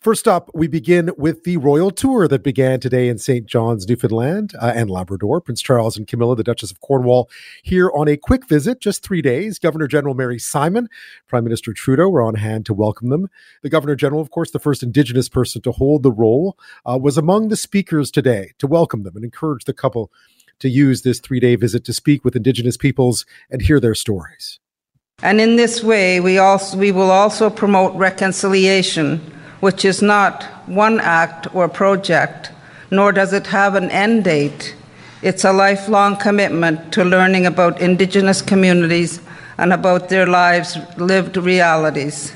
First up, we begin with the royal tour that began today in St. John's, Newfoundland uh, and Labrador. Prince Charles and Camilla, the Duchess of Cornwall, here on a quick visit, just three days. Governor General Mary Simon, Prime Minister Trudeau were on hand to welcome them. The Governor General, of course, the first Indigenous person to hold the role, uh, was among the speakers today to welcome them and encourage the couple to use this three day visit to speak with Indigenous peoples and hear their stories. And in this way, we, also, we will also promote reconciliation, which is not one act or project, nor does it have an end date. It's a lifelong commitment to learning about Indigenous communities and about their lives' lived realities.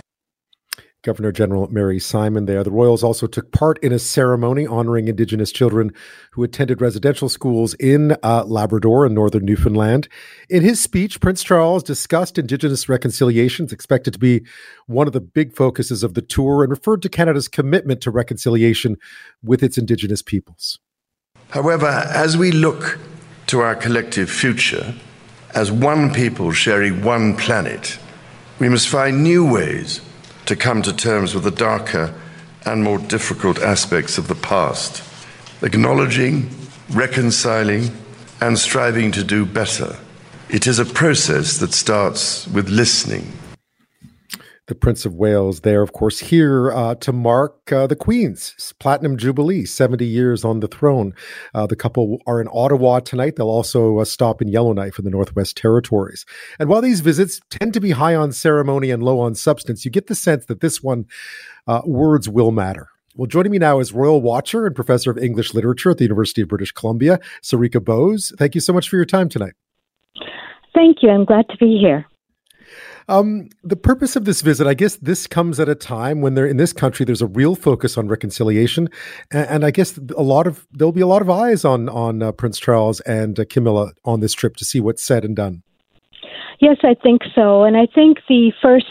Governor General Mary Simon there. The Royals also took part in a ceremony honoring Indigenous children who attended residential schools in uh, Labrador and northern Newfoundland. In his speech, Prince Charles discussed Indigenous reconciliations, expected to be one of the big focuses of the tour, and referred to Canada's commitment to reconciliation with its Indigenous peoples. However, as we look to our collective future, as one people sharing one planet, we must find new ways to come to terms with the darker and more difficult aspects of the past, acknowledging, reconciling, and striving to do better. It is a process that starts with listening the Prince of Wales there, of course, here uh, to mark uh, the Queen's Platinum Jubilee, 70 years on the throne. Uh, the couple are in Ottawa tonight. They'll also uh, stop in Yellowknife in the Northwest Territories. And while these visits tend to be high on ceremony and low on substance, you get the sense that this one, uh, words will matter. Well, joining me now is Royal Watcher and Professor of English Literature at the University of British Columbia, Sarika Bose. Thank you so much for your time tonight. Thank you. I'm glad to be here. Um, the purpose of this visit, I guess, this comes at a time when there in this country there's a real focus on reconciliation, and, and I guess a lot of there'll be a lot of eyes on on uh, Prince Charles and uh, Camilla on this trip to see what's said and done. Yes, I think so, and I think the first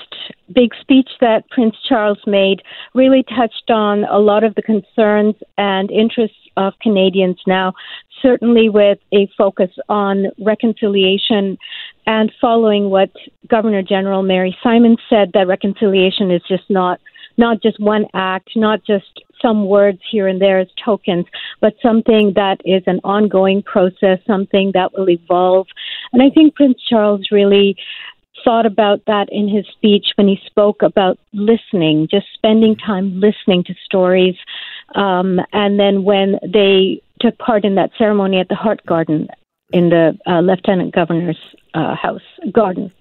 big speech that Prince Charles made really touched on a lot of the concerns and interests of Canadians now, certainly with a focus on reconciliation and following what Governor General Mary Simon said that reconciliation is just not not just one act, not just some words here and there as tokens, but something that is an ongoing process, something that will evolve. And I think Prince Charles really thought about that in his speech when he spoke about listening, just spending time listening to stories. Um, and then when they took part in that ceremony at the Heart Garden in the uh, Lieutenant Governor's uh, house garden.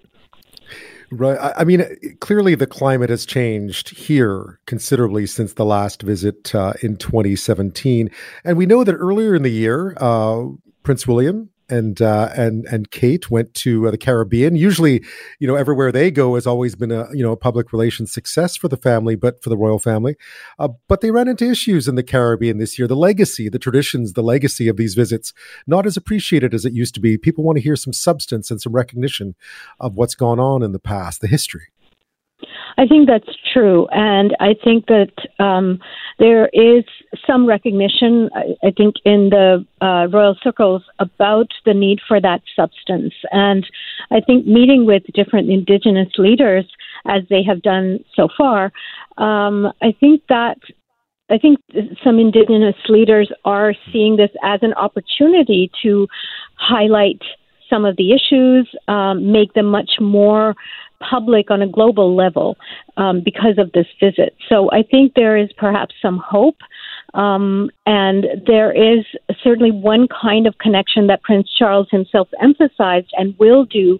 Right. I mean, clearly the climate has changed here considerably since the last visit uh, in 2017. And we know that earlier in the year, uh, Prince William and uh, and and Kate went to uh, the Caribbean. Usually, you know, everywhere they go has always been a you know a public relations success for the family, but for the royal family. Uh, but they ran into issues in the Caribbean this year. The legacy, the traditions, the legacy of these visits not as appreciated as it used to be. People want to hear some substance and some recognition of what's gone on in the past, the history. I think that's true, and I think that um, there is some recognition, I, I think, in the uh, royal circles about the need for that substance. And I think meeting with different Indigenous leaders, as they have done so far, um, I think that I think some Indigenous leaders are seeing this as an opportunity to highlight some of the issues, um, make them much more public on a global level um, because of this visit. So I think there is perhaps some hope. Um, and there is certainly one kind of connection that Prince Charles himself emphasized and will do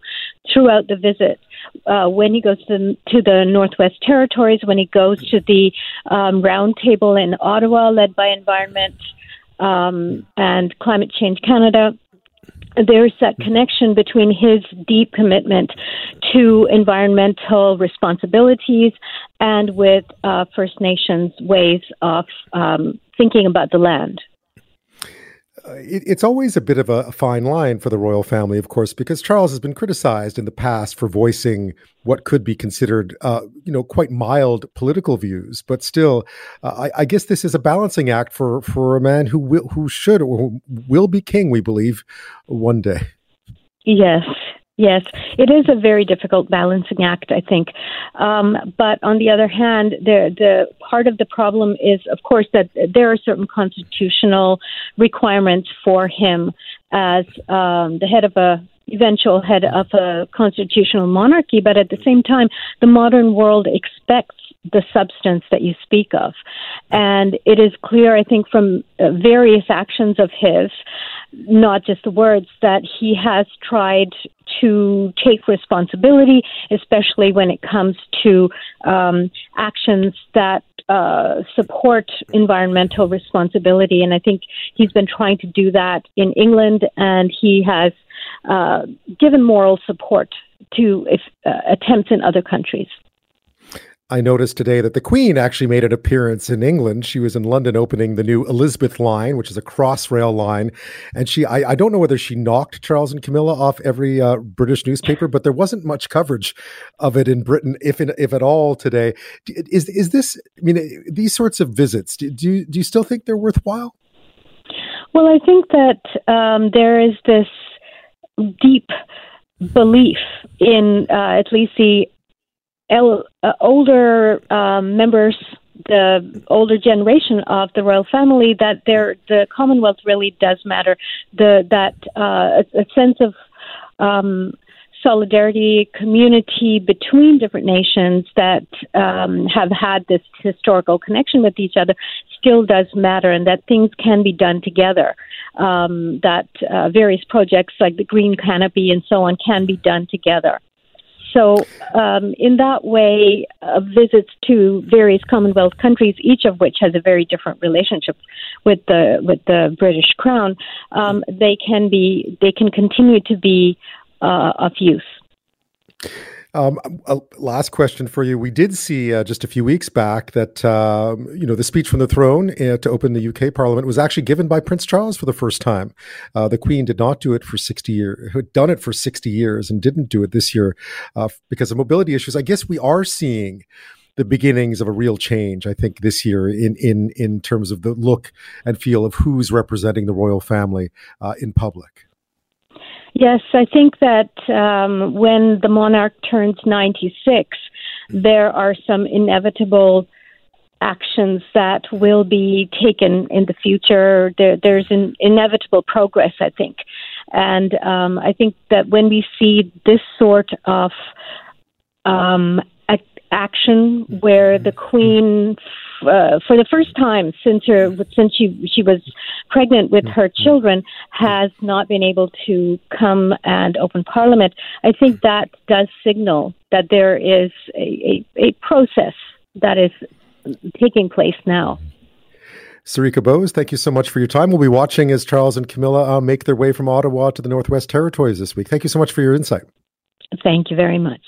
throughout the visit. Uh, when he goes to the, to the Northwest Territories, when he goes to the um, roundtable in Ottawa led by Environment um, and Climate Change Canada, there's that connection between his deep commitment to environmental responsibilities and with uh, First Nations ways of um, thinking about the land. Uh, it, it's always a bit of a, a, fine line for the royal family, of course, because Charles has been criticized in the past for voicing what could be considered, uh, you know, quite mild political views. But still, uh, I, I, guess this is a balancing act for for a man who will, who should or will be king. We believe one day. Yes, Yes, it is a very difficult balancing act, I think. Um, but on the other hand, the, the part of the problem is, of course, that there are certain constitutional requirements for him as um, the head of a eventual head of a constitutional monarchy. But at the same time, the modern world expects the substance that you speak of. And it is clear, I think, from uh, various actions of his, not just the words, that he has tried to take responsibility, especially when it comes to um, actions that uh, support environmental responsibility. And I think he's been trying to do that in England, and he has uh, given moral support to if, uh, attempts in other countries. I noticed today that the Queen actually made an appearance in England. She was in London opening the new Elizabeth line, which is a crossrail line. And she, I, I don't know whether she knocked Charles and Camilla off every uh, British newspaper, but there wasn't much coverage of it in Britain, if in, if at all, today. Is is this? I mean, these sorts of visits. Do, do you, do you still think they're worthwhile? Well, I think that um, there is this deep belief in uh, at least the el- uh, older um, members, the older generation of the royal family, that the Commonwealth really does matter. The that uh, a, a sense of um, solidarity, community between different nations that um, have had this historical connection with each other still does matter, and that things can be done together. Um, that uh, various projects like the Green Canopy and so on can be done together. So, um, in that way, uh, visits to various Commonwealth countries, each of which has a very different relationship with the with the British Crown, um, they can be they can continue to be uh, of use. Um, last question for you. We did see uh, just a few weeks back that um, you know the speech from the throne uh, to open the UK Parliament was actually given by Prince Charles for the first time. Uh, the Queen did not do it for sixty years, had done it for sixty years, and didn't do it this year uh, because of mobility issues. I guess we are seeing the beginnings of a real change. I think this year in in in terms of the look and feel of who's representing the royal family uh, in public. Yes, I think that um, when the monarch turns 96, there are some inevitable actions that will be taken in the future. There, there's an inevitable progress, I think. And um, I think that when we see this sort of um, action where the Queen uh, for the first time since her since she she was pregnant with her children has not been able to come and open parliament i think that does signal that there is a, a, a process that is taking place now Sarika Bose, thank you so much for your time. We'll be watching as Charles and Camilla uh, make their way from Ottawa to the Northwest Territories this week. Thank you so much for your insight. Thank you very much.